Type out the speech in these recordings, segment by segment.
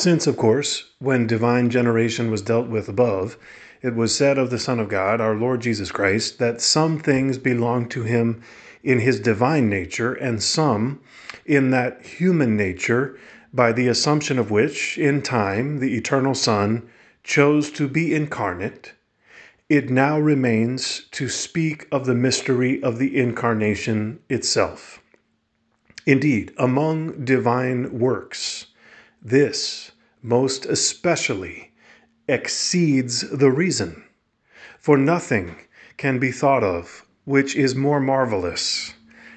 Since, of course, when divine generation was dealt with above, it was said of the Son of God, our Lord Jesus Christ, that some things belong to him in his divine nature, and some in that human nature, by the assumption of which, in time, the eternal Son chose to be incarnate. It now remains to speak of the mystery of the incarnation itself. Indeed, among divine works, this most especially exceeds the reason, for nothing can be thought of which is more marvelous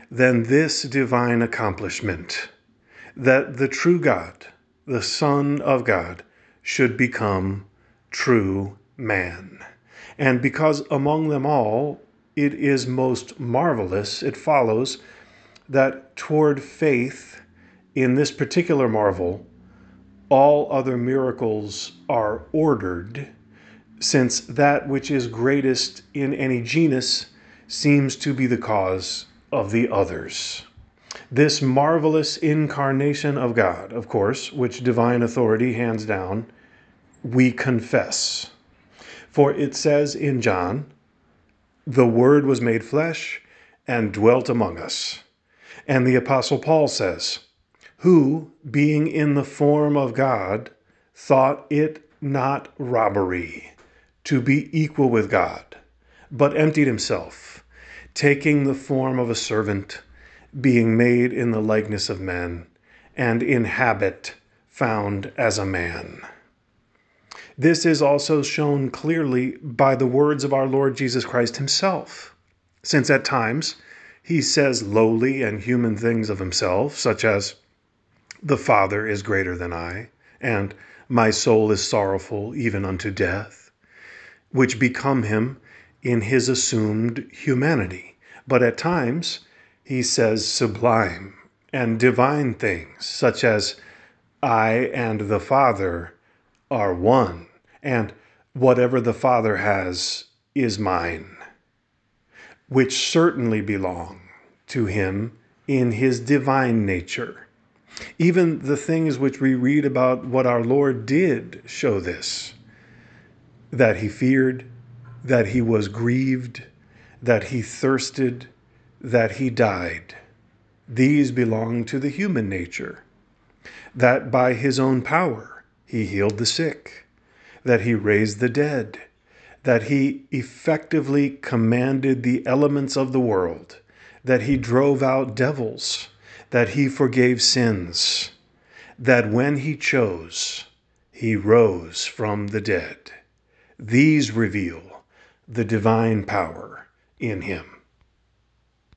than this divine accomplishment that the true God, the Son of God, should become true man. And because among them all it is most marvelous, it follows that toward faith in this particular marvel, all other miracles are ordered, since that which is greatest in any genus seems to be the cause of the others. This marvelous incarnation of God, of course, which divine authority hands down, we confess. For it says in John, the Word was made flesh and dwelt among us. And the Apostle Paul says, Who, being in the form of God, thought it not robbery to be equal with God, but emptied himself, taking the form of a servant, being made in the likeness of men, and in habit found as a man. This is also shown clearly by the words of our Lord Jesus Christ himself, since at times he says lowly and human things of himself, such as, The Father is greater than I, and My soul is sorrowful even unto death, which become him in his assumed humanity. But at times he says sublime and divine things, such as, I and the Father are one, and whatever the Father has is mine which certainly belong to him in his divine nature. Even the things which we read about what our Lord did show this that he feared, that he was grieved, that he thirsted, that he died. These belong to the human nature. That by his own power he healed the sick, that he raised the dead that he effectively commanded the elements of the world, that he drove out devils, that he forgave sins, that when he chose, he rose from the dead. These reveal the divine power in him.